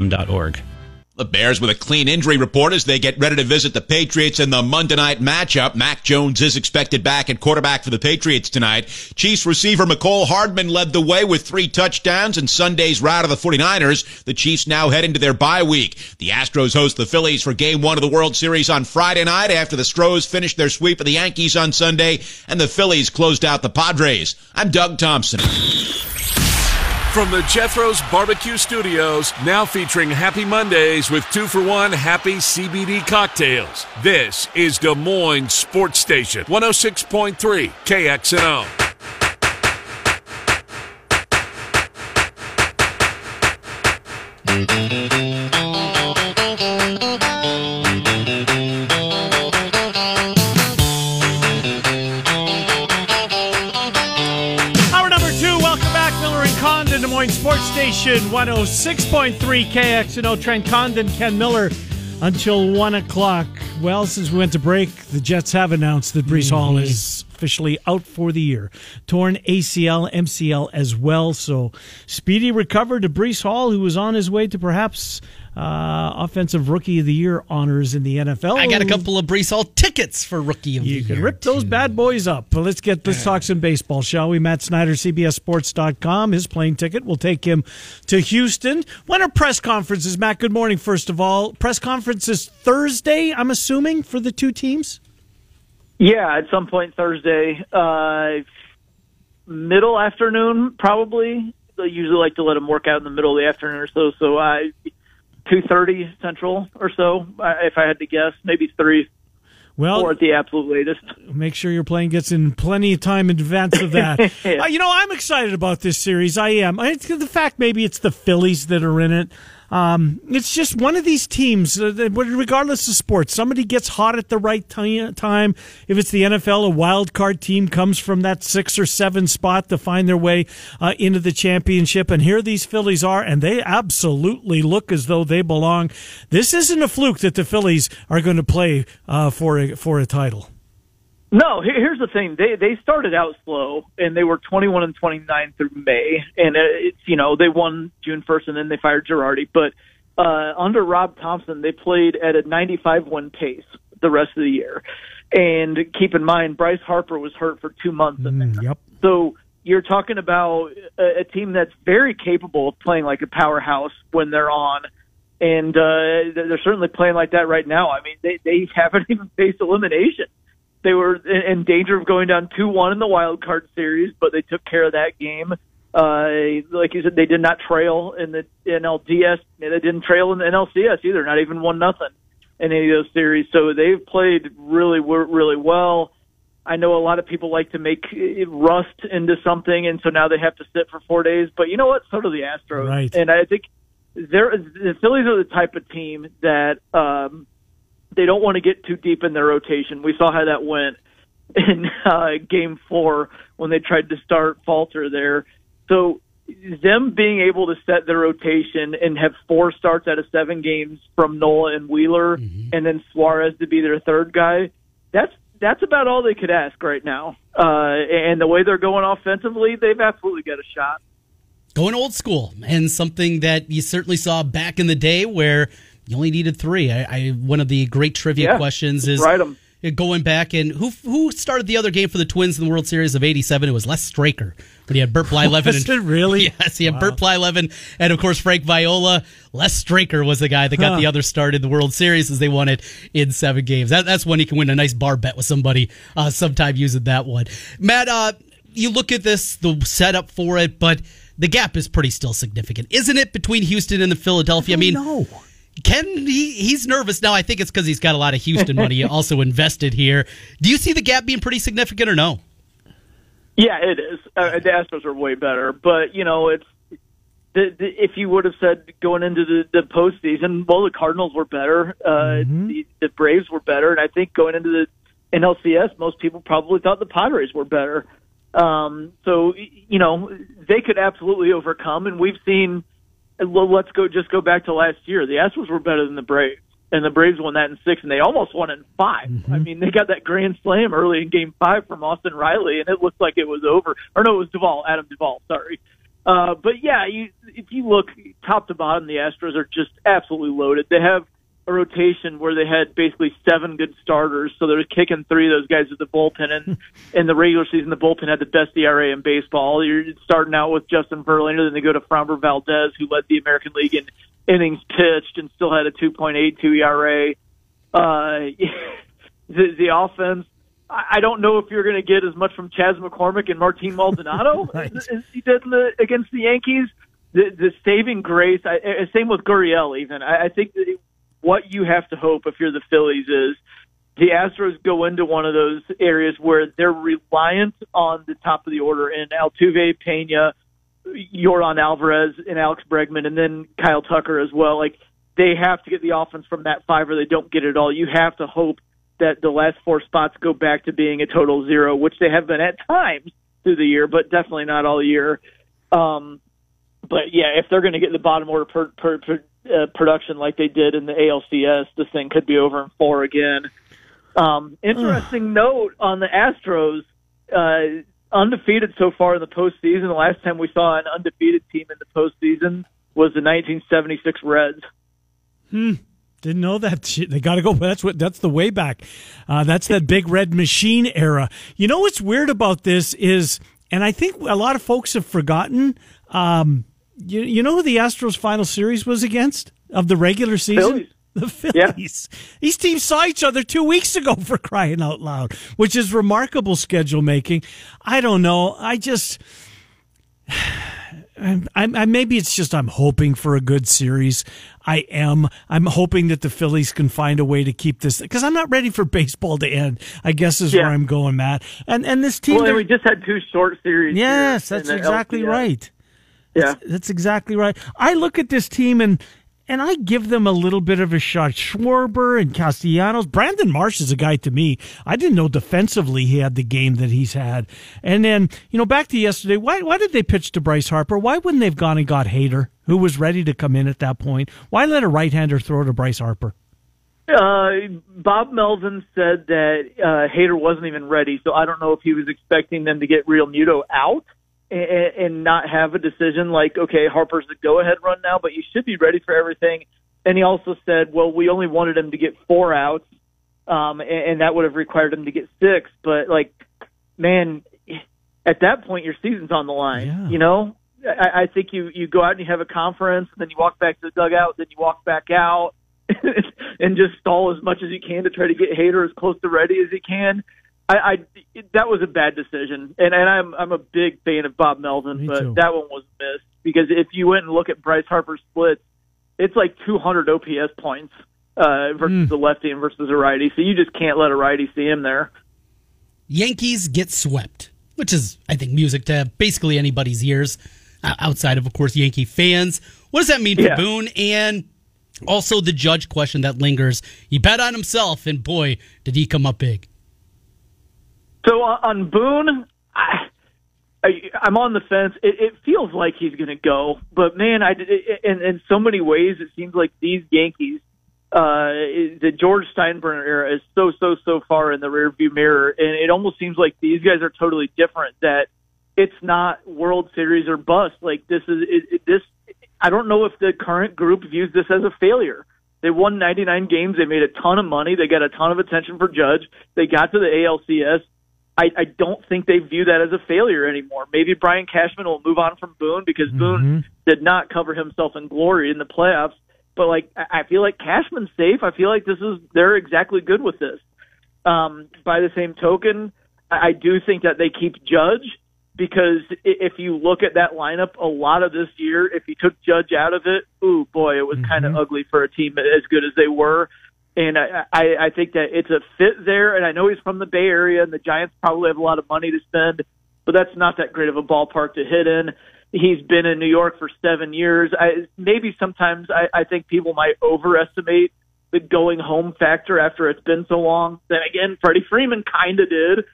org. The Bears with a clean injury report as they get ready to visit the Patriots in the Monday night matchup. Mac Jones is expected back at quarterback for the Patriots tonight. Chiefs receiver Mecole Hardman led the way with three touchdowns in Sunday's rout of the 49ers. The Chiefs now head into their bye week. The Astros host the Phillies for game one of the World Series on Friday night after the Stros finished their sweep of the Yankees on Sunday and the Phillies closed out the Padres. I'm Doug Thompson. From the Jethro's Barbecue Studios, now featuring Happy Mondays with two for one happy CBD cocktails. This is Des Moines Sports Station, 106.3 KXNO. Station, 106.3 KXNO. Trent Condon, Ken Miller, until 1 o'clock. Well, since we went to break, the Jets have announced that Breece Hall mm-hmm. is officially out for the year. Torn ACL, MCL as well. So, speedy recovery to Breece Hall, who was on his way to perhaps uh, Offensive Rookie of the Year honors in the NFL. I got a couple of Breece Hall tickets for Rookie of You the year. You can rip those bad boys up. But let's get let's talk some baseball, shall we? Matt Snyder, CBSSports.com. His plane ticket will take him to Houston. When are press conferences? Matt, good morning. First of all, press conferences Thursday. I'm assuming for the two teams. Yeah, at some point Thursday, uh, middle afternoon probably. They usually like to let them work out in the middle of the afternoon or so. So I two thirty central or so, if I had to guess, maybe three, Well, four at the absolute latest. make sure your plane gets in plenty of time in advance of that. Yeah. Uh, you know, I'm excited about this series. I am. I, the fact maybe it's the Phillies that are in it. Um, it's just one of these teams, uh, regardless of sports, somebody gets hot at the right ti- time. If it's the NFL, a wild card team comes from that six or seven spot to find their way uh, into the championship. And here these Phillies are, and they absolutely look as though they belong. This isn't a fluke that the Phillies are going to play uh, for a, for a title. No, here- here's the thing. They they started out slow and they were 21 and 29 through May, and it's you know they won June 1st and then they fired Girardi. But uh, under Rob Thomson, they played at a 95 win pace the rest of the year. And keep in mind, Bryce Harper was hurt for two months there. Yep. So you're talking about a, a team that's very capable of playing like a powerhouse when they're on. And uh, they're certainly playing like that right now. I mean, they they haven't even faced elimination they were in danger of going down two one in the wild card series, but they took care of that game. Uh, like you said, they did not trail in the NLDS. They didn't trail in the NLCS either. Not even one nothing in any of those series. So they've played really, really well. I know a lot of people like to make eh, rust into something, and so now they have to sit for four days. But you know what? So do the Astros, Right. and I think they're the Phillies are the type of team that um, they don't want to get too deep in their rotation. We saw how that went in uh, Game Four when they tried to start Falter there. So them being able to set their rotation and have four starts out of seven games from Nola and Wheeler, and then Suarez to be their third guy, that's that's about all they could ask right now. Uh, and the way they're going offensively, they've absolutely got a shot. Going old school and something that you certainly saw back in the day where you only needed three. I, I one of the great trivia Yeah, questions is going back and who who started the other game for the Twins in the World Series of '87? It was Les Straker, but he had Burt Blyleven. Was and, it really? Yes, he had Burt Blyleven and of course Frank Viola. Les Straker was the guy that got Huh. the other start in the World Series as they won it in seven games. That, that's when you can win a nice bar bet with somebody uh, sometime using that one. Matt, uh, you look at this, the setup for it, but the gap is pretty still significant, isn't it, between Houston and the Philadelphia? I, mean, no. Ken, he, he's nervous now. I think it's because he's got a lot of Houston money also invested here. Do you see the gap being pretty significant or no? Yeah, it is. Uh, the Astros are way better, but you know, it's the, the, if you would have said going into the, the postseason, well, the Cardinals were better, uh, the, the Braves were better, and I think going into the NLCS, most people probably thought the Padres were better. Um, so you know, they could absolutely overcome, and we've seen. Well, let's go. Just go back to last year. The Astros were better than the Braves, and the Braves won that in six, and they almost won in 5 I mean, they got that grand slam early in Game Five from Austin Riley, and it looked like it was over. Or no, it was Duvall, Adam Duvall. Sorry. Uh, but yeah, you, if you look top to bottom, the Astros are just absolutely loaded. They have a rotation where they had basically seven good starters, so they're kicking three of those guys at the bullpen. And in the regular season, the bullpen had the best ERA in baseball. You're starting out with Justin Verlander, then they go to Framber Valdez, who led the American League in innings pitched and still had a 2.82 ERA. Uh, the, the offense. I don't know if you're going to get as much from Chas McCormick and Martin Maldonado right. as, as he did the, against the Yankees. The, the saving grace, I, same with Gurriel. Even I, I think that what you have to hope if you're the Phillies is the Astros go into one of those areas where they're reliant on the top of the order in Altuve, Pena, Yordan Alvarez, and Alex Bregman, and then Kyle Tucker as well. Like they have to get the offense from that five, or they don't get it all. You have to hope that the last four spots go back to being a total zero, which they have been at times through the year, but definitely not all year. Um, but yeah, if they're going to get the bottom order per, per, per, uh, production like they did in the ALCS, this thing could be over in four again. Um, interesting note on the Astros, uh, undefeated so far in the postseason. The last time we saw an undefeated team in the postseason was the 1976 Reds. Hmm. Didn't know that. They got to go. That's what. That's the way back. Uh, that's that big red machine era. You know what's weird about this is, and I think a lot of folks have forgotten. Um, you, you know who the Astros final series was against of the regular season? Phillies. The Phillies. Yeah. These teams saw each other two weeks ago for crying out loud, which is remarkable schedule making. I don't know. I just. I, I, maybe it's just I'm hoping for a good series. I am. I'm hoping that the Phillies can find a way to keep this because I'm not ready for baseball to end. I guess is yeah. where I'm going, Matt. And and this team. Well, we just had two short series. Yes, that's exactly LCS. right. Yeah, that's, that's exactly right. I look at this team and and I give them a little bit of a shot. Schwarber and Castellanos. Brandon Marsh is a guy to me. I didn't know defensively he had the game that he's had. And then, you know, back to yesterday, why, why did they pitch to Bryce Harper? Why wouldn't they have gone and got Hader, who was ready to come in at that point? Why let a right hander throw to Bryce Harper? Uh, Bob Melvin said that uh, Hader wasn't even ready, so I don't know if he was expecting them to get Realmuto out and, and not have a decision like, okay, Harper's the go ahead run now, but you should be ready for everything. And he also said, well, we only wanted him to get four outs, um, and, and that would have required him to get six. But like, man, at that point, your season's on the line. Yeah. You know, I, I think you you go out and you have a conference, and then you walk back to the dugout, then you walk back out, and just stall as much as you can to try to get Hader as close to ready as he can. I, I that was a bad decision, and and I'm I'm a big fan of Bob Melvin, Me but too. that one was missed because if you went and look at Bryce Harper's splits, it's like 200 OPS points uh, versus Mm. the lefty and versus a righty, so you just can't let a righty see him there. Yankees get swept, which is, I think, music to basically anybody's ears, outside of, of course, Yankee fans. What does that mean for Yeah. Boone? And also the judge question that lingers. He bet on himself, and boy, did he come up big. So uh, on Boone, I, I, I'm on the fence. It, it feels like he's going to go, but man, I it, in in so many ways it seems like these Yankees, uh, the George Steinbrenner era is so so so far in the rearview mirror, and it almost seems like these guys are totally different. That it's not World Series or bust. Like this is it, it, this. I don't know if the current group views this as a failure. They won 99 games. They made a ton of money. They got a ton of attention for Judge. They got to the ALCS. I, I don't think they view that as a failure anymore. Maybe Brian Cashman will move on from Boone because Boone did not cover himself in glory in the playoffs. But like, I feel like Cashman's safe. I feel like this is they're exactly good with this. Um, by the same token, I, I do think that they keep Judge because i- if you look at that lineup, a lot of this year, if you took Judge out of it, ooh boy, it was kind of ugly for a team as good as they were. And I, I, I think that it's a fit there. And I know he's from the Bay Area, and the Giants probably have a lot of money to spend, but that's not that great of a ballpark to hit in. He's been in New York for seven years. I, maybe sometimes I, I think people might overestimate the going home factor after it's been so long. Then again, Freddie Freeman kind of did.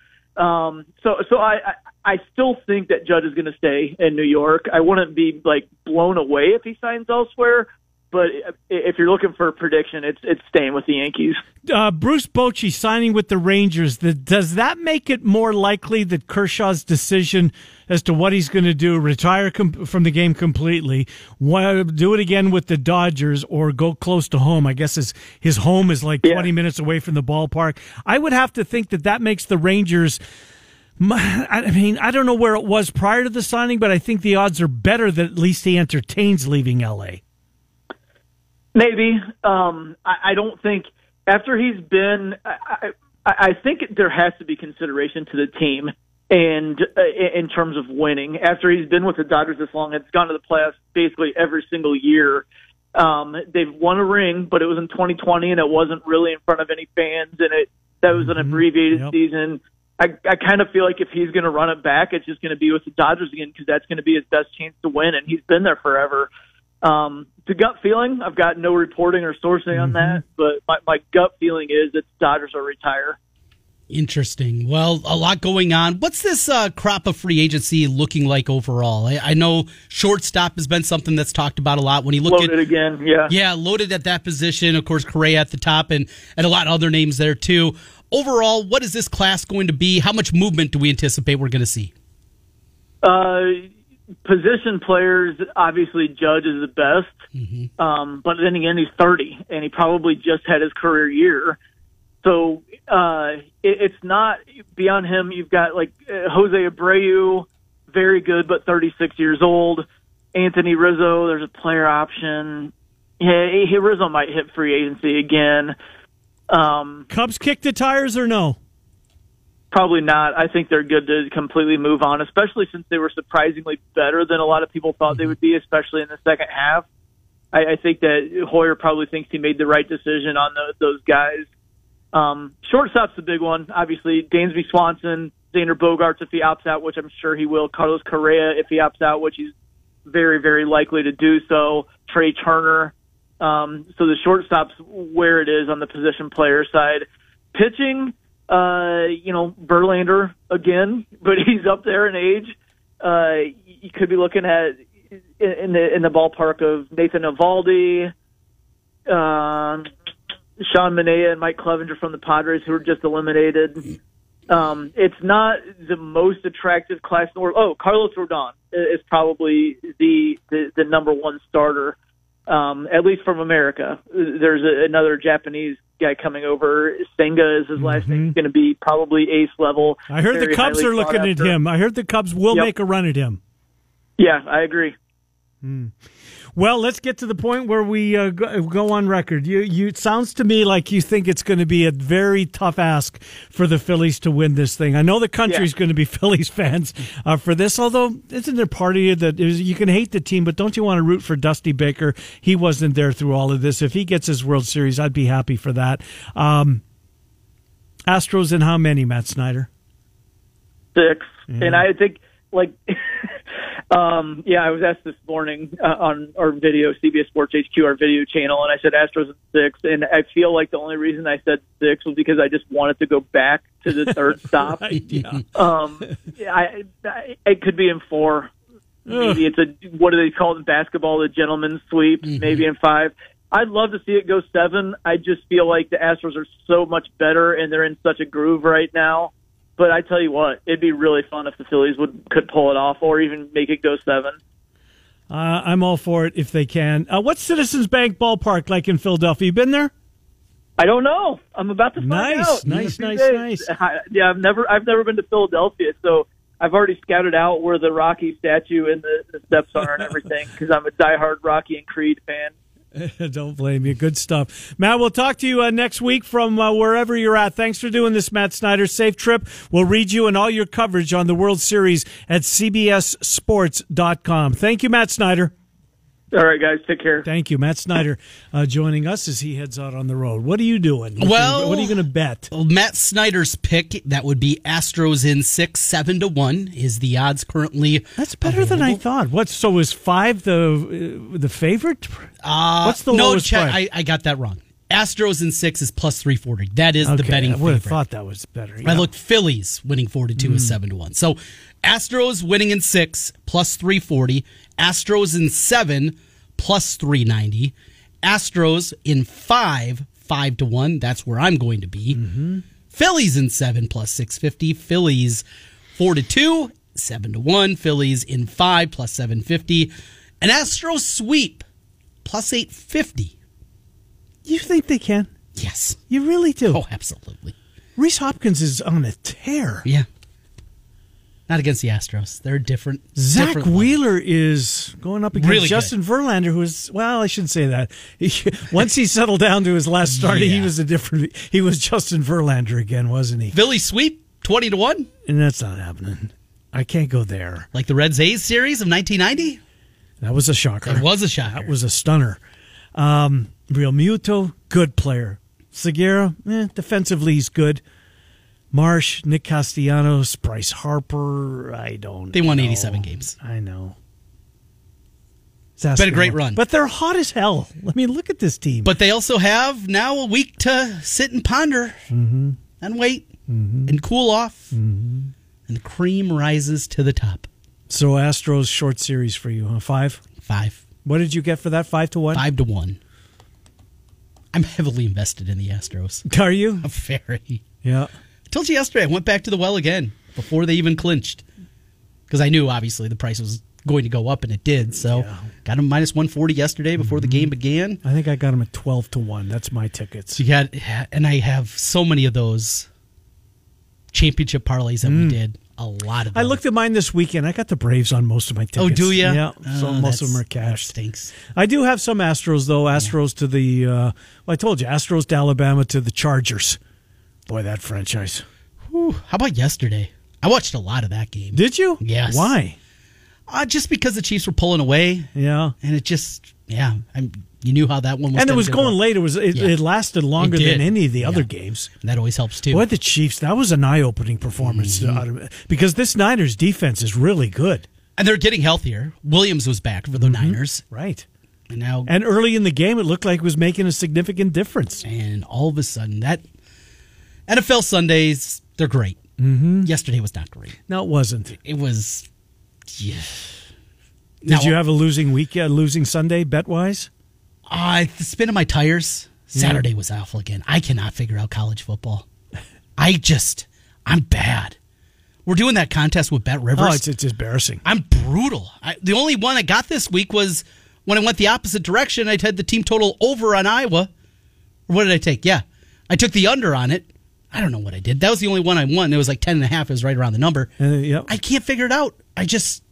Um, so, so I, I, I still think that Judge is going to stay in New York. I wouldn't be like blown away if he signs elsewhere, but if you're looking for a prediction, it's it's staying with the Yankees. Uh, Bruce Bochy signing with the Rangers. The, does that make it more likely that Kershaw's decision as to what he's going to do, retire com- from the game completely, do it again with the Dodgers, or go close to home? I guess his his home is like yeah. 20 minutes away from the ballpark. I would have to think that that makes the Rangers. I mean, I don't know where it was prior to the signing, but I think the odds are better that at least he entertains leaving LA. Maybe. Um, I, I don't think after he's been. I, I, I think there has to be consideration to the team and uh, in terms of winning. After he's been with the Dodgers this long, it's gone to the playoffs basically every single year. Um, they've won a ring, but it was in 2020, and it wasn't really in front of any fans, and it that was an mm-hmm. abbreviated yep. season. I, I kind of feel like if he's going to run it back, it's just going to be with the Dodgers again because that's going to be his best chance to win, and he's been there forever. Um, the gut feeling, I've got no reporting or sourcing mm-hmm. on that, but my, my gut feeling is that the Dodgers will retire. Interesting. Well, a lot going on. What's this uh, crop of free agency looking like overall? I, I, know shortstop has been something that's talked about a lot. When you look loaded at again, yeah, yeah, loaded at that position. Of course, Correa at the top, and and a lot of other names there too. Overall, what is this class going to be? How much movement do we anticipate we're going to see? Uh, position players, obviously, Judge is the best. Mm-hmm. Um, but then again, he's 30, and he probably just had his career year. So uh, it, it's not beyond him. You've got like uh, Jose Abreu, very good, but 36 years old. Anthony Rizzo, there's a player option. Yeah, he, Rizzo might hit free agency again. Um, Cubs kick the tires or no? Probably not. I think they're good to completely move on, especially since they were surprisingly better than a lot of people thought they would be, especially in the second half. I, I think that Hoyer probably thinks he made the right decision on the, those guys. Um, shortstop's the big one. Obviously, Dansby Swanson, Xander Bogaerts if he opts out, which I'm sure he will. Carlos Correa if he opts out, which he's very, very likely to do so. Trea Turner. Um, so the shortstop's where it is on the position player side. Pitching, uh, you know, Verlander again, but he's up there in age. Uh, you could be looking at in the in the ballpark of Nathan Eovaldi, um, Sean Manaea and Mike Clevinger from the Padres, who were just eliminated. Um, it's not the most attractive class in the world. Oh, Carlos Rodon is probably the the, the number one starter, um, at least from America. There's a, another Japanese guy coming over. Senga is his last mm-hmm. name. He's going to be probably ace level. I heard the Cubs are looking at him. I heard the Cubs will yep. make a run at him. Yeah, I agree. Mm. Well, let's get to the point where we uh, go on record. You, you, it sounds to me like you think it's going to be a very tough ask for the Phillies to win this thing. I know the country's yeah. going to be Phillies fans uh, for this, although isn't there part of you that is, you can hate the team, but don't you want to root for Dusty Baker? He wasn't there through all of this. If he gets his World Series, I'd be happy for that. Um, Astros in how many, Matt Snyder? Six, and I think like. Um, yeah, I was asked this morning uh, on our video, CBS Sports HQ, our video channel, and I said Astros at six. And I feel like the only reason I said six was because I just wanted to go back to the third stop. right, yeah. Um, I, I, it could be in four. Maybe it's a what do they call it in basketball? The gentleman's sweep. Mm-hmm. Maybe in five. I'd love to see it go seven. I just feel like the Astros are so much better and they're in such a groove right now but I tell you what, it'd be really fun if the Phillies would could pull it off, or even make it go seven. Uh, I'm all for it if they can. Uh, what's Citizens Bank Ballpark like in Philadelphia? You been there? I don't know. I'm about to find nice, out. Nice, nice, nice, nice. Yeah, I've never I've never been to Philadelphia, so I've already scouted out where the Rocky statue and the, the steps are and everything because I'm a diehard Rocky and Creed fan. Don't blame you. Good stuff. Matt, we'll talk to you uh, next week from uh, wherever you're at. Thanks for doing this, Matt Snyder. Safe trip. We'll read you and all your coverage on the World Series at CBSSports.com. Thank you, Matt Snyder. All right, guys. Take care. Thank you, Matt Snyder, uh, joining us as he heads out on the road. What are you doing? Well, what are you going to bet? Matt Snyder's pick that would be Astros in six, seven to one is the odds currently. That's better available. than I thought. What? So is five the uh, the favorite? Uh, What's the no, lowest check, I, I got that wrong. Astros in six is plus three forty. That is okay, the betting. I would have thought that was better. Yeah. I looked Phillies winning four to two mm. is seven to one. So Astros winning in six plus three forty. Astros in seven plus 390. Astros in five, five to one. That's where I'm going to be. Mm-hmm. Phillies in seven plus six fifty. Phillies four to two, seven to one. Phillies in five plus seven fifty. An Astros sweep plus eight fifty. You think they can? Yes. You really do. Oh, absolutely. Rhys Hoskins is on a tear. Yeah. Not against the Astros. They're different. Zach different level. Wheeler is going up against Really good. Justin Verlander, who is well, I shouldn't say that. He, once he settled down to his last start, he was a different. He was Justin Verlander again, wasn't he? Philly sweep twenty to one, And that's not happening. I can't go there. like the Reds A's series of 1990. That was a shocker. It was a shocker. That was a stunner. Um, Realmuto, good player. Segura, eh, defensively he's good. Marsh, Nick Castellanos, Bryce Harper. I don't. They won know. 87 games. I know. It's been a great run. but they're hot as hell. I mean, look at this team. But they also have now a week to sit and ponder Mm-hmm. and wait and cool off. And the cream rises to the top. so Astros short series for you, huh? Five. Five. What did you get for that? Five to one. Five to one. I'm heavily invested in the Astros. Are you? Very. Yeah. Told you yesterday, I went back to the well again before they even clinched. Because I knew, obviously, the price was going to go up, and it did. So Yeah. got them minus 140 yesterday before the game began. I think I got them at twelve to one. That's my tickets. So you got, and I have so many of those championship parlays that we did. A lot of them. Mm. I looked at mine this weekend. I got the Braves on most of my tickets. Oh, do you? Yeah. So Oh, most of them are cash. Stinks. I do have some Astros though. Astros to the. Uh, well, I told you, Astros to Alabama to the Chargers. Boy, that franchise. Whew. How about yesterday? I watched a lot of that game. Did you? Yes. Why? Uh, just because the Chiefs were pulling away, Yeah. and it just, yeah, I'm, you knew how that one was. And it was go. going late. It was. It, Yeah. it lasted longer It than any of the other Yeah. games. And that always helps too. Boy, the Chiefs. That was an eye-opening performance Mm-hmm. because this Niners defense is really good. And they're getting healthier. Williams was back for the Niners, Right. and now And early in the game, it looked like it was making a significant difference. and all of a sudden that NFL Sundays they're great. Mm-hmm. Yesterday was not great. No, it wasn't. It was. Yeah. Did Now- you have a losing week? Uh, losing Sunday bet wise? Uh, the spin of my tires. Saturday was awful again. I cannot figure out college football. I just, I'm bad. We're doing that contest with BetRivers. Oh, it's, it's embarrassing. I'm brutal. I, the only one I got this week was when I went the opposite direction. I had the team total over on Iowa. Or what did I take? Yeah, I took the under on it. I don't know what I did. That was the only one I won. It was like ten and a half. It was right around the number. Uh, yep. I can't figure it out. I just,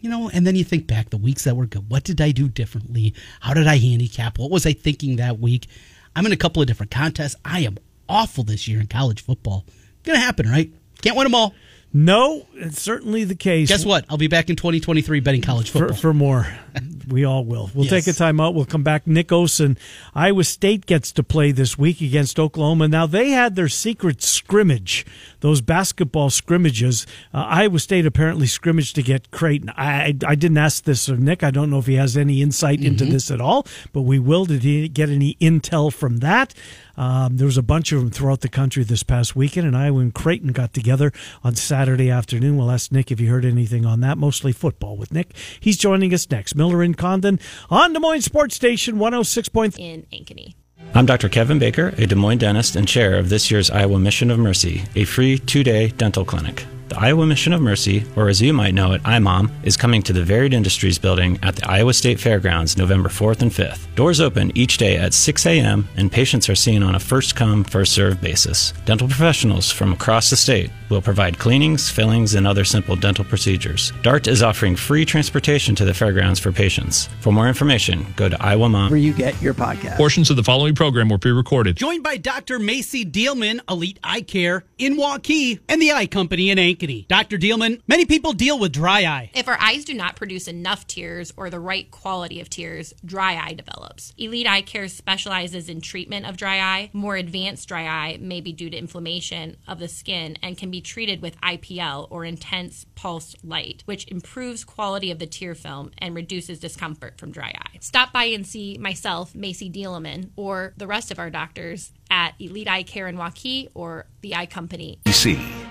you know, and then you think back the weeks that were good. What did I do differently? How did I handicap? What was I thinking that week? I'm in a couple of different contests. I am awful this year in college football. Gonna happen, right? Can't win them all. No, it's certainly the case. Guess what? I'll be back in 2023 betting college For, football. for more. We all will. We'll Yes. take a time out. We'll come back. Nick Osen, Iowa State gets to play this week against Oklahoma. Now, they had their secret scrimmage, those basketball scrimmages. Uh, Iowa State apparently scrimmaged to get Creighton. I, I didn't ask this of Nick. I don't know if he has any insight into Mm-hmm. this at all, but we will. Did he get any intel from that? Um, there was a bunch of them throughout the country this past weekend, and Iowa and Creighton got together on Saturday afternoon. We'll ask Nick if you heard anything on that. Mostly football with Nick. He's joining us next. Miller and Condon on Des Moines Sports Station 106.3. in Ankeny. I'm Dr. Kevin Baker, a Des Moines dentist and chair of this year's Iowa Mission of Mercy, a free two day dental clinic. The Iowa Mission of Mercy, or as you might know it, IMOM, is coming to the Varied Industries Building at the Iowa State Fairgrounds November 4th and 5th. Doors open each day at 6 a.m., and patients are seen on a first come, first served basis. Dental professionals from across the state will provide cleanings, fillings, and other simple dental procedures. DART is offering free transportation to the fairgrounds for patients. For more information, go to iowamom. where you get your podcast. Portions of the following program were pre-recorded. Joined by Dr. Macy Dealman, Elite Eye Care in Waukee, and the Eye Company in Ankeny. Dr. Dealman, many people deal with dry eye. If our eyes do not produce enough tears or the right quality of tears, dry eye develops. Elite Eye Care specializes in treatment of dry eye. More advanced dry eye may be due to inflammation of the skin and can be treated with IPL or intense pulsed light, which improves quality of the tear film and reduces discomfort from dry eye. Stop by and see myself, Macy Dealeman, or the rest of our doctors at Elite Eye Care in Waukee or the Eye Company DC.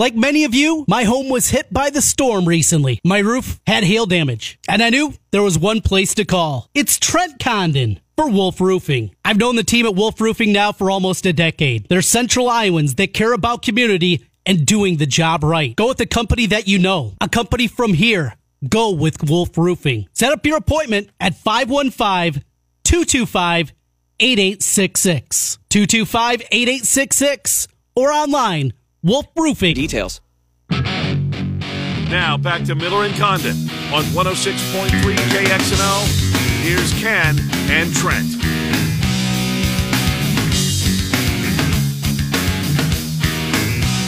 Like many of you, my home was hit by the storm recently. My roof had hail damage, and I knew there was one place to call. It's Trent Condon for Wolf Roofing. I've known the team at Wolf Roofing now for almost a decade. They're Central Iowans that care about community and doing the job right. Go with a company that you know, a company from here. Go with Wolf Roofing. Set up your appointment at 515 225 8866. 225 8866 or online Wolf Roofing. Details. Now back to Miller and Condon on 106.3 KXNO. Here's Ken and Trent.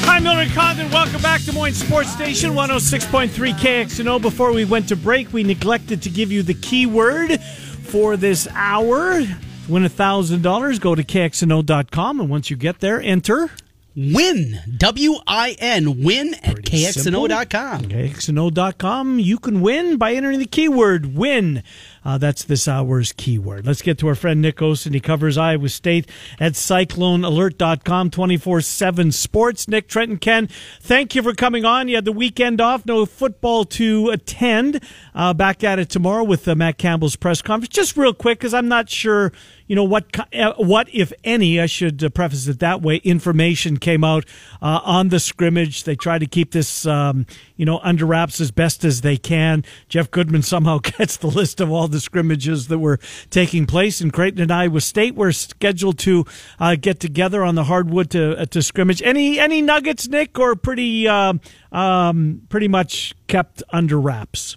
Hi, Miller and Condon. Welcome back to Des Moines Sports Station 106.3 KXNO. Before we went to break, we neglected to give you the keyword for this hour. To win $1,000, go to KXNO.com. And once you get there, enter Win. W I N. Win at KXNO.com. KXNO.com. You can win by entering the keyword win. Uh, that's this hour's keyword. Let's get to our friend Nick Osen. He covers Iowa State at CycloneAlert.com 24 7 sports. Nick, Trenton, Ken, thank you for coming on. You had the weekend off, no football to attend. Uh, back at it tomorrow with uh, Matt Campbell's press conference. Just real quick, because I'm not sure you know what uh, what if any i should uh, preface it that way information came out uh, on the scrimmage they tried to keep this um, you know under wraps as best as they can. Jeff goodman somehow gets the list of all the scrimmages that were taking place. In creighton and iowa state were scheduled to uh, get together on the hardwood to uh, to scrimmage. Any any nuggets nick or pretty um, um, pretty much kept under wraps?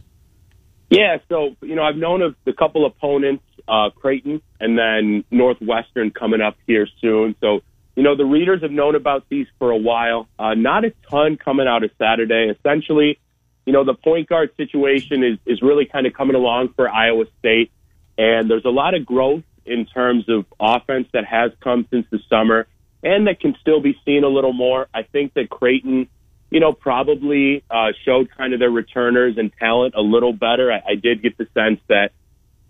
Yeah, so you know, I've known of the couple opponents, uh, Creighton and then Northwestern coming up here soon. So you know, the readers have known about these for a while. Uh, not a ton coming out of Saturday. Essentially, you know, the point guard situation is is really kind of coming along for Iowa State, and there's a lot of growth in terms of offense that has come since the summer, and that can still be seen a little more. I think that Creighton you know, probably uh, showed kind of their returners and talent a little better. I, I did get the sense that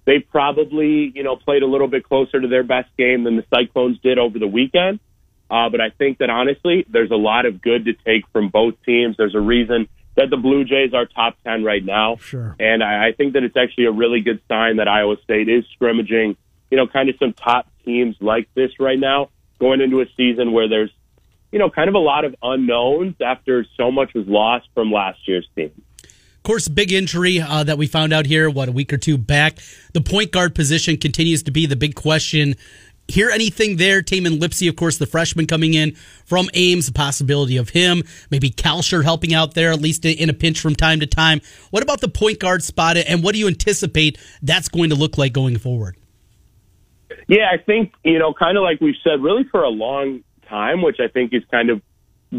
they probably, you know, played a little bit closer to their best game than the Cyclones did over the weekend. Uh, but I think that honestly, there's a lot of good to take from both teams. There's a reason that the Blue Jays are top 10 right now. Sure. And I, I think that it's actually a really good sign that Iowa State is scrimmaging, you know, kind of some top teams like this right now, going into a season where there's you know, kind of a lot of unknowns after so much was lost from last year's team. Of course, big injury uh, that we found out here, what, a week or two back. The point guard position continues to be the big question. Hear anything there? Tamin Lipsey, of course, the freshman coming in from Ames, the possibility of him. Maybe Kalscheur helping out there, at least in a pinch from time to time. What about the point guard spot, and what do you anticipate that's going to look like going forward? Yeah, I think, you know, kind of like we've said, really for a long time, which I think is kind of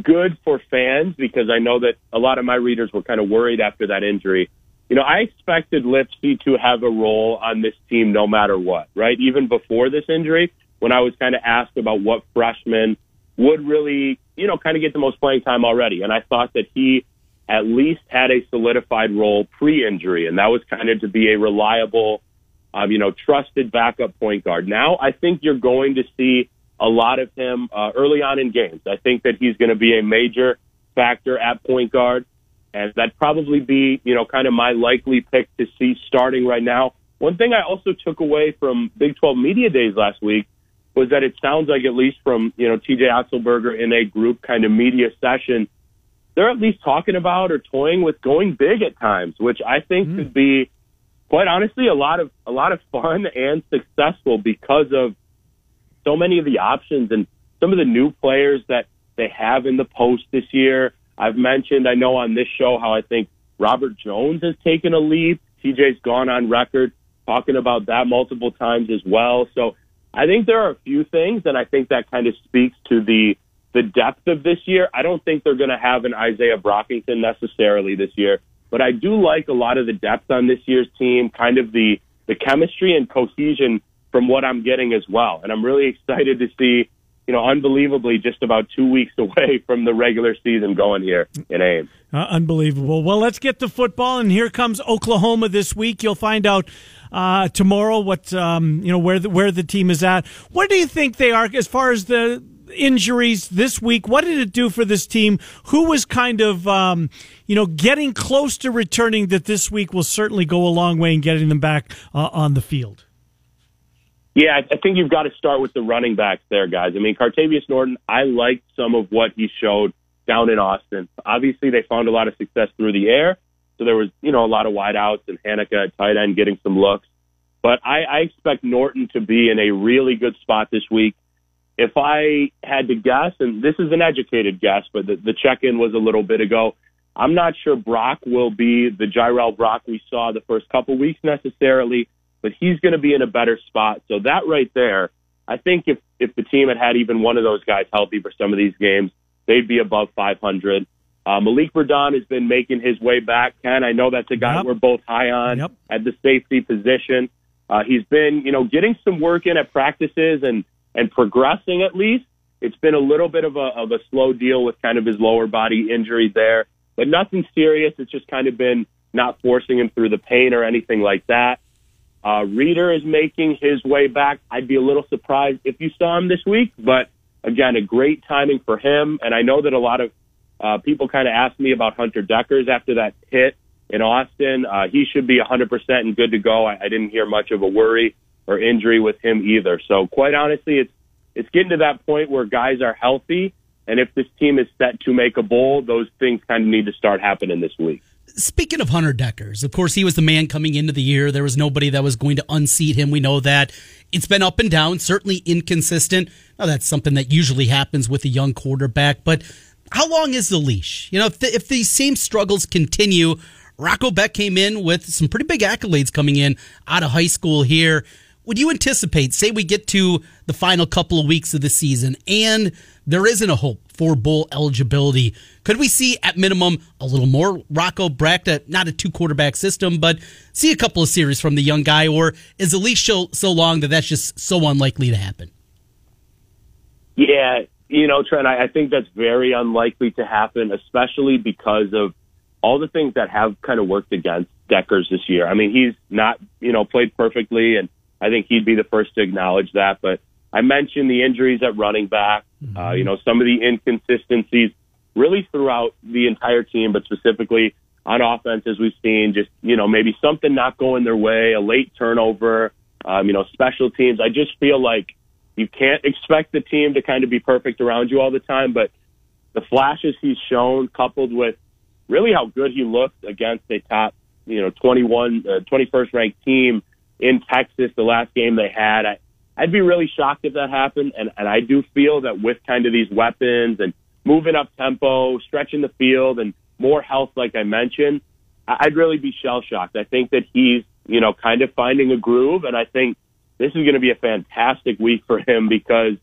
good for fans because I know that a lot of my readers were kind of worried after that injury. You know, I expected Lipsey to have a role on this team no matter what, right? Even before this injury, when I was kind of asked about what freshman would really, you know, kind of get the most playing time already. And I thought that he at least had a solidified role pre injury, and that was kind of to be a reliable, um, you know, trusted backup point guard. Now I think you're going to see a lot of him uh, early on in games. I think that he's going to be a major factor at point guard, and that'd probably be, you know, kind of my likely pick to see starting right now. One thing I also took away from Big 12 Media Days last week was that it sounds like, at least from, you know, TJ Otzelberger in a group kind of media session, they're at least talking about or toying with going big at times, which I think mm. could be, quite honestly, a lot of a lot of fun and successful because of so many of the options and some of the new players that they have in the post this year. I've mentioned, I know on this show how I think Robert Jones has taken a leap. TJ's gone on record talking about that multiple times as well. So I think there are a few things, and I think that kind of speaks to the the depth of this year. I don't think they're going to have an Izaiah Brockington necessarily this year, but I do like a lot of the depth on this year's team, kind of the the chemistry and cohesion from what I'm getting as well. And I'm really excited to see, you know, unbelievably just about two weeks away from the regular season going here in Ames. Uh, unbelievable. Well, let's get to football, and here comes Oklahoma this week. You'll find out uh, tomorrow what um, you know where the, where the team is at. What do you think they are as far as the injuries this week. What did it do for this team? Who was kind of, um, you know, getting close to returning that this week will certainly go a long way in getting them back uh, on the field? Yeah, I think you've got to start with the running backs there, guys. I mean, Cartevious Norton, I liked some of what he showed down in Austin. Obviously, they found a lot of success through the air, so there was, you know, a lot of wideouts and Hanika at tight end getting some looks. But I, I expect Norton to be in a really good spot this week. If I had to guess, and this is an educated guess, but the, the check-in was a little bit ago, I'm not sure Brock will be the Jirehl Brock we saw the first couple weeks necessarily, but he's going to be in a better spot. So that right there, I think if if the team had had even one of those guys healthy for some of these games, they'd be above 500. Uh, Malik Verdon has been making his way back. Ken, I know that's a guy Yep. we're both high on Yep. at the safety position. Uh, he's been, you know, getting some work in at practices and and progressing at least. It's been a little bit of a of a slow deal with kind of his lower body injury there, but nothing serious. It's just kind of been not forcing him through the pain or anything like that. Uh, Reader is making his way back. I'd be a little surprised if you saw him this week, but again, a great timing for him. And I know that a lot of uh, people kind of asked me about Hunter Dekkers after that hit in Austin. Uh, he should be 100% and good to go. I, I didn't hear much of a worry or injury with him either. So quite honestly, it's it's getting to that point where guys are healthy, and if this team is set to make a bowl, those things kind of need to start happening this week. Speaking of Hunter Dekkers, of course, he was the man coming into the year. There was nobody that was going to unseat him. We know that. It's been up and down, certainly inconsistent. Now, that's something that usually happens with a young quarterback, but how long is the leash? You know, if, the, if these same struggles continue, Rocco Beck came in with some pretty big accolades coming in out of high school here. Would you anticipate, say we get to the final couple of weeks of the season and there isn't a hope for bowl eligibility, could we see at minimum a little more Rocco uh, not a two quarterback system, but see a couple of series from the young guy, or is the leash so, so long that that's just so unlikely to happen? Yeah, you know, Trent, I, I think that's very unlikely to happen, especially because of all the things that have kind of worked against Dekkers this year. I mean, he's not, you know, played perfectly, and I think he'd be the first to acknowledge that. But I mentioned the injuries at running back, uh, you know, some of the inconsistencies really throughout the entire team, but specifically on offense, as we've seen, just, you know, maybe something not going their way, a late turnover, um, you know, special teams. I just feel like you can't expect the team to kind of be perfect around you all the time, but the flashes he's shown coupled with really how good he looked against a top, you know, 21, uh, 21st ranked team in Texas, the last game they had. I, I'd be really shocked if that happened. And, and I do feel that with kind of these weapons and moving up tempo, stretching the field and more health, like I mentioned, I'd really be shell shocked. I think that he's, you know, kind of finding a groove. And I think this is going to be a fantastic week for him because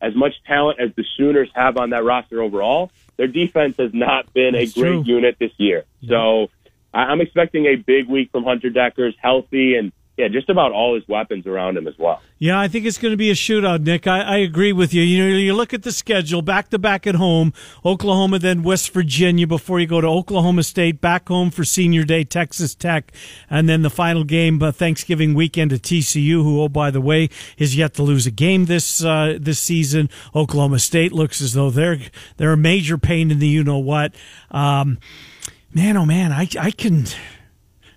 as much talent as the Sooners have on that roster overall, their defense has not been That's a great true. unit this year. So I- I'm expecting a big week from Hunter Dekkers, healthy and yeah, just about all his weapons around him as well. Yeah, I think it's going to be a shootout, Nick. I, I agree with you. You know, you look at the schedule, back to back at home, Oklahoma, then West Virginia before you go to Oklahoma State, back home for Senior Day, Texas Tech, and then the final game uh, Thanksgiving weekend at TCU, who, oh by the way, is yet to lose a game this uh, this season. Oklahoma State looks as though they're they're a major pain in the you know what. Um, man, oh man, I I can.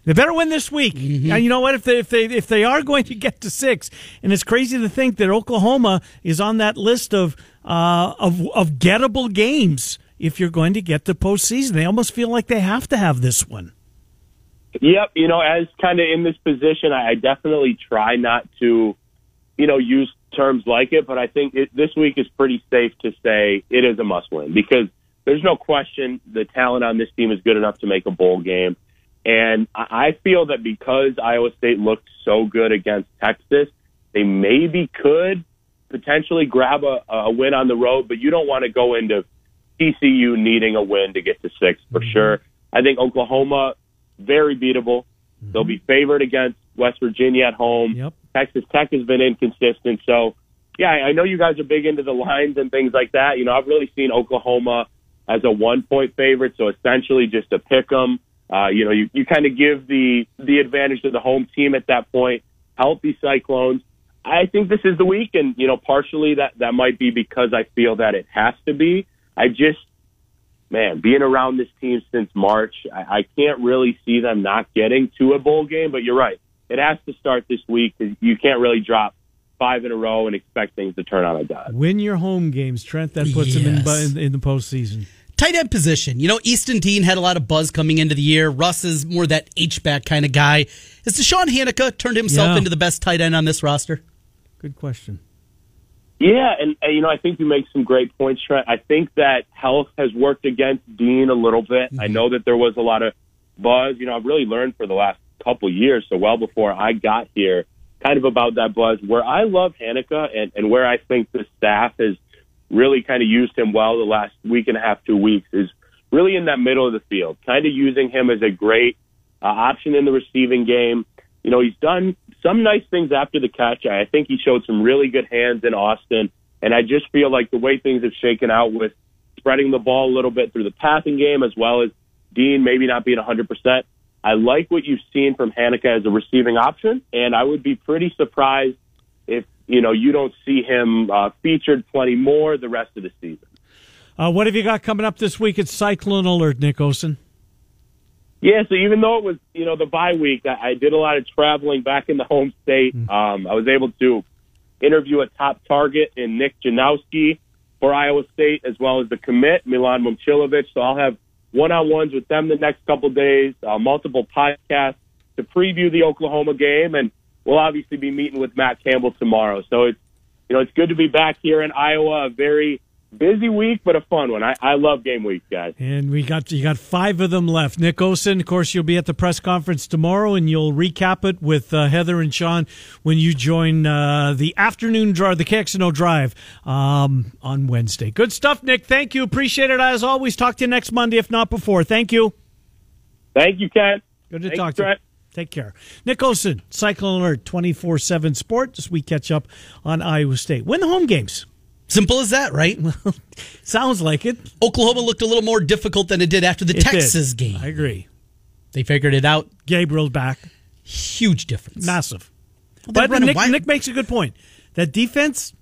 They better win this week. And you know what? If they if they if they are going to get to six, and it's crazy to think that Oklahoma is on that list of uh, of of gettable games. If you're going to get to postseason, they almost feel like they have to have this one. Yep, you know, as kind of in this position, I, I definitely try not to, you know, use terms like it, but I think it, this week is pretty safe to say it is a must win because there's no question the talent on this team is good enough to make a bowl game. And I I feel that because Iowa State looked so good against Texas, they maybe could potentially grab a, a win on the road, but you don't want to go into TCU needing a win to get to six for mm-hmm. sure. I think Oklahoma very beatable. Mm-hmm. They'll be favored against West Virginia at home. Yep. Texas Tech has been inconsistent. So, yeah, I I know you guys are big into the lines and things like that. You know, I've really seen Oklahoma as a one point favorite, so essentially just a pick 'em. Uh, you know, you, you kind of give the the advantage to the home team at that point. Healthy Cyclones. I think this is the week, and you know, partially that that might be because I feel that it has to be. I just, man, being around this team since March, I, I can't really see them not getting to a bowl game. But you're right, it has to start this week because you can't really drop five in a row and expect things to turn on a dime. Win your home games, Trent. That puts them in, in in the postseason. Tight end position. You know, Easton Dean had a lot of buzz coming into the year. Russ is more that H-back kind of guy. Has Deshaun Hanika turned himself Yeah. into the best tight end on this roster? Good question. Yeah, and, and you know, I think you make some great points, Trent. I think that health has worked against Dean a little bit. I mm-hmm. know that there was a lot of buzz. You know, I've really learned for the last couple years, so well before I got here, kind of about that buzz. Where I love Hanika and, and where I think the staff has really kind of used him well the last week and a half, two weeks is really in that middle of the field, kind of using him as a great uh, option in the receiving game. You know, he's done some nice things after the catch. I think he showed some really good hands in Austin. And I just feel like the way things have shaken out with spreading the ball a little bit through the passing game, as well as Dean maybe not being 100%. I like what you've seen from Hanika as a receiving option, and I would be pretty surprised if you know you don't see him uh, featured plenty more the rest of the season. Uh, what have you got coming up this week? It's Cyclone Alert, Nick Osen. Yeah, so even though it was, you know, the bye week, I, I did a lot of traveling back in the home state. Um, I was able to interview a top target in Nick Janowski for Iowa State, as well as the commit, Milan Momcilovic. So I'll have one-on-ones with them the next couple days, uh, multiple podcasts to preview the Oklahoma game, and we'll obviously be meeting with Matt Campbell tomorrow. So it's, you know, it's good to be back here in Iowa. A very busy week, but a fun one. I, I love game weeks, guys. And we got you got five of them left. Nick Osen, of course, you'll be at the press conference tomorrow, and you'll recap it with uh, Heather and Sean when you join uh, the afternoon drive, the KXNO drive um, on Wednesday. Good stuff, Nick. Thank you. Appreciate it as always. Talk to you next Monday, if not before. Thank you. Thank you, Ken. Good to Thank talk to you. Take care. Nick Osen, Cyclone Alert, 24 7 Sport. As we catch up on Iowa State. Win the home games. Simple as that, right? Sounds like it. Oklahoma looked a little more difficult than it did after the It did. Texas game. I agree. They figured it out. Gabriel's back. Huge difference. Massive. Well, But running Nick, wide- Nick makes a good point. That defense,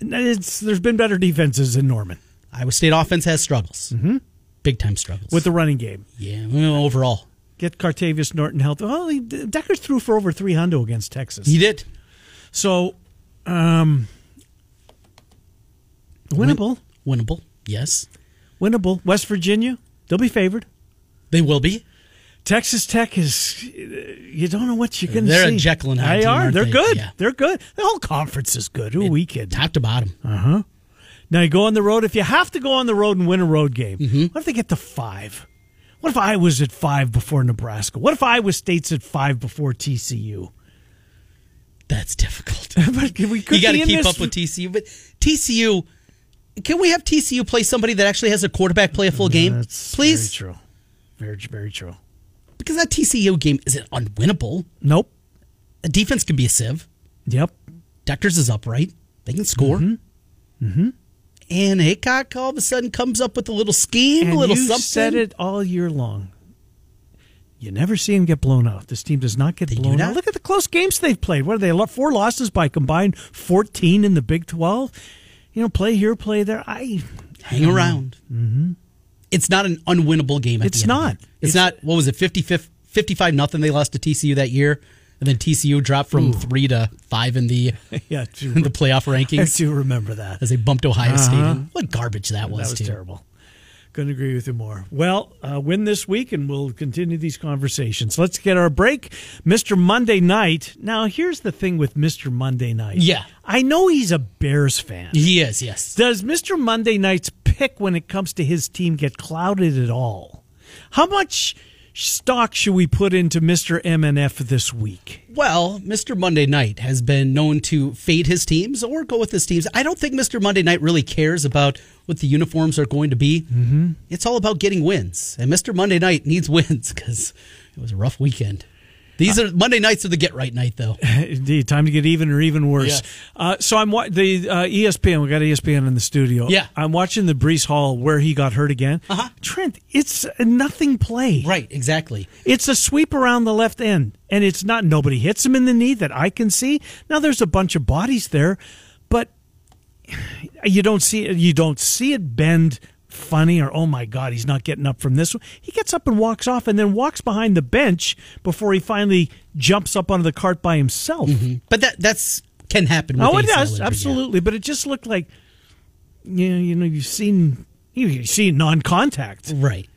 it's, there's been better defenses in Norman Iowa State offense has struggles. Mm-hmm. Big time struggles. with the running game. yeah, overall. Get Cartevious Norton healthy. Well, he, Decker threw for over 300 against Texas. He did. So, um, winnable. Winnable. Yes. Winnable. West Virginia, they'll be favored. They will be. Texas Tech is, you don't know what you're going to see. They're a Jekyll and Hyde They team, are. They're they? good. Yeah. They're good. The whole conference is good. Who are we kidding? Top to bottom. Uh huh. Now you go on the road. If you have to go on the road and win a road game, Mm-hmm. what if they get to five? What if I was at five before Nebraska? What if Iowa State's at five before TCU? That's difficult. but we could you got to keep this- up with TCU. But TCU, can we have TCU play somebody that actually has a quarterback play a full game? That's Please? very true. Very, very true. Because that TCU game isn't unwinnable. Nope. The defense can be a sieve. Yep. Dekkers is upright. They can score. Mm-hmm. And Heacock all of a sudden comes up with a little scheme, And a little you something. said it all year long. You never see him get blown out. This team does not get They blown not. out. Look at the close games they've played. What are they? Four losses by combined fourteen in the Big Twelve. You know, play here, play there. I Hang around. Mm-hmm. It's not an unwinnable game. At It's the end not. it. It's, It's- not. What was it? 50, 55 nothing. They lost to TCU that year, and then TCU dropped from three to five in the yeah. in the playoff rankings. I do remember that. as they bumped Ohio State. Uh-huh. in. What garbage that was! That was too. terrible. Couldn't agree with you more. Well, uh, win this week, and we'll continue these conversations. Let's get our break, Mister Monday Night. Now, here's the thing with Mister Monday Night. Yeah. I know he's a Bears fan. He is. Yes. Does Mister Monday Night's pick when it comes to his team get clouded at all? How much stock should we put into Mister MNF this week? Well, Mr. Monday Night has been known to fade his teams or go with his teams. I don't think Mr. Monday Night really cares about what the uniforms are going to be. Mm-hmm. It's all about getting wins, and Mr. Monday Night needs wins because it was a rough weekend. These are Monday nights are the get right night, though. Indeed, time to get even or even worse. Yes. Uh, so I'm wa- the uh, ESPN. We got ESPN in the studio. Yeah. I'm watching the Breece Hall where he got hurt again. Uh-huh. Trent, it's a nothing play. Right, exactly. It's a sweep around the left end, and it's not nobody hits him in the knee that I can see. Now there's a bunch of bodies there, but you don't see it. You don't see it bend funny or oh my god he's not getting up from this one he gets up and walks off and then walks behind the bench before he finally jumps up onto the cart by himself mm-hmm. But that that's can happen. With oh it does injury, yeah. absolutely but it just looked like you know, you know you've seen you've seen non-contact Right.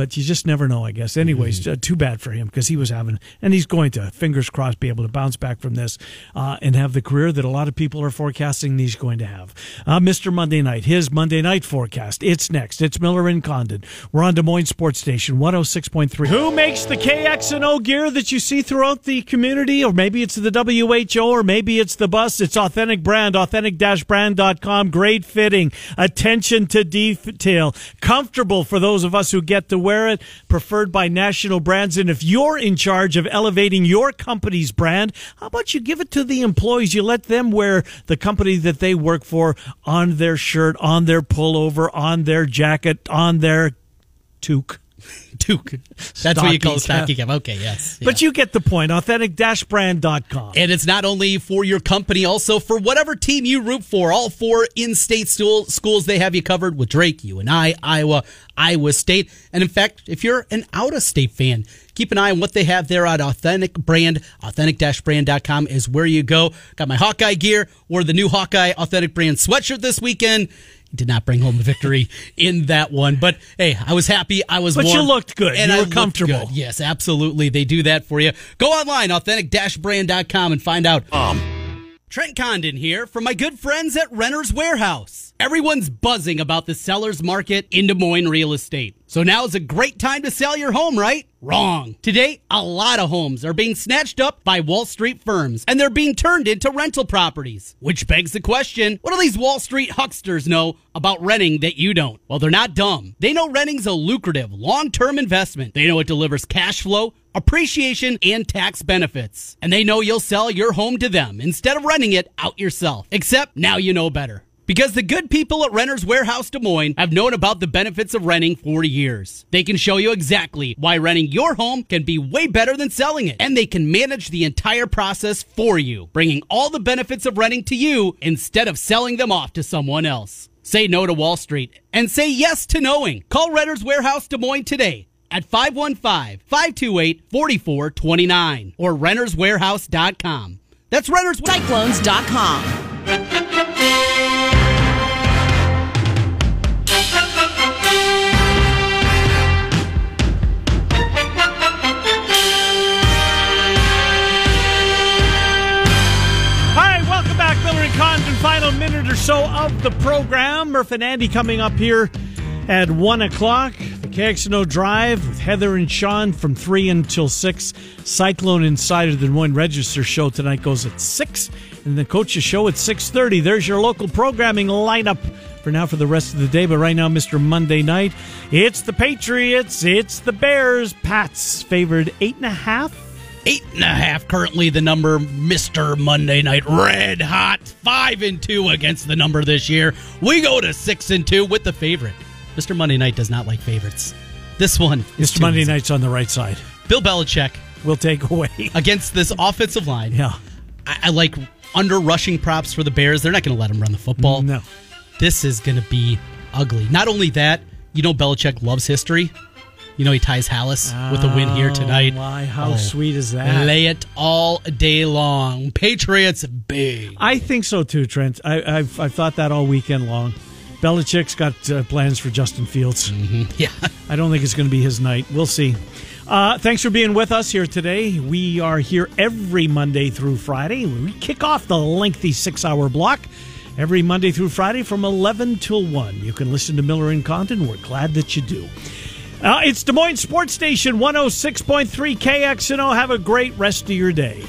But you just never know, I guess. Anyways, Mm-hmm. uh, too bad for him because he was having, and he's going to, fingers crossed, be able to bounce back from this uh, and have the career that a lot of people are forecasting he's going to have. Uh, Mr. Monday Night, his Monday Night forecast. It's next. It's Miller and Condon. We're on Des Moines Sports Station 106.3. Who makes the KXNO gear that you see throughout the community? Or maybe it's the WHO, or maybe it's the bus. It's Authentic Brand, authentic-brand.com. Great fitting, attention to detail, comfortable for those of us who get to wear it, preferred by national brands. And if you're in charge of elevating your company's brand, how about you give it to the employees? You let them wear the company that they work for on their shirt, on their pullover, on their jacket, on their toque. Duke. That's what you call stocking cap. Okay, yes. But you get the point. Authentic-brand.com. And it's not only for your company, also for whatever team you root for. All four in-state school, schools, they have you covered with Drake, UNI, Iowa, Iowa State. And in fact, if you're an out-of-state fan, keep an eye on what they have there at Authentic Brand. Authentic-brand.com is where you go. Got my Hawkeye gear or the new Hawkeye Authentic Brand sweatshirt this weekend. Did not bring home a victory in that one, but hey, I was happy. I was But you looked good. and You were looked comfortable. good. Yes, absolutely. They do that for you. Go online, authentic-brand.com and find out. Um. Trent Condon here from my good friends at Renter's Warehouse. Everyone's buzzing about the seller's market in Des Moines real estate. So now is a great time to sell your home, right? Wrong. Today, a lot of homes are being snatched up by Wall Street firms and they're being turned into rental properties. Which begs the question, what do these Wall Street hucksters know about renting that you don't? Well, they're not dumb. They know renting's a lucrative, long-term investment. They know it delivers cash flow, appreciation, and tax benefits. And they know you'll sell your home to them instead of renting it out yourself. Except now you know better. Because the good people at Renter's Warehouse Des Moines have known about the benefits of renting for years. They can show you exactly why renting your home can be way better than selling it. And they can manage the entire process for you, bringing all the benefits of renting to you instead of selling them off to someone else. Say no to Wall Street and say yes to knowing. Call Renter's Warehouse Des Moines today at 515-528-4429 or renterswarehouse.com. That's Renter's Cyclones.com. Final minute or so of the program. Murph and Andy coming up here at 1 o'clock. The KXNO Drive with Heather and Sean from 3 until 6. Cyclone Insider, the Des Moines Register show tonight goes at 6. And the Coach's show at 6.30. There's your local programming lineup for now for the rest of the day. But right now, Mr. Monday Night, it's the Patriots. It's the Bears. Pats favored 8.5. Eight and a half currently the number, Mr. Monday Night. Red hot. Five and two against the number this year. We go to six and two with the favorite. Mr. Monday Night does not like favorites. This one is Mr. Monday easy. Night's on the right side. Bill Belichick We'll take away. against this offensive line. Yeah. I, I like under rushing props for the Bears. They're not going to let him run the football. No. This is going to be ugly. Not only that, you know Belichick loves history. You know he ties Halas with a win here tonight. Oh, my, how Oh, sweet is that? Lay it all day long. Patriots big. I think so too, Trent. I, I've, I've thought that all weekend long. Belichick's got uh, plans for Justin Fields. Yeah. I don't think it's going to be his night. We'll see. Uh, thanks for being with us here today. We are here every Monday through Friday. We kick off the lengthy six hour block every Monday through Friday from 11 till 1. You can listen to Miller and Condon. We're glad that you do. Uh, it's Des Moines Sports Station 106.3 KXNO. Have a great rest of your day.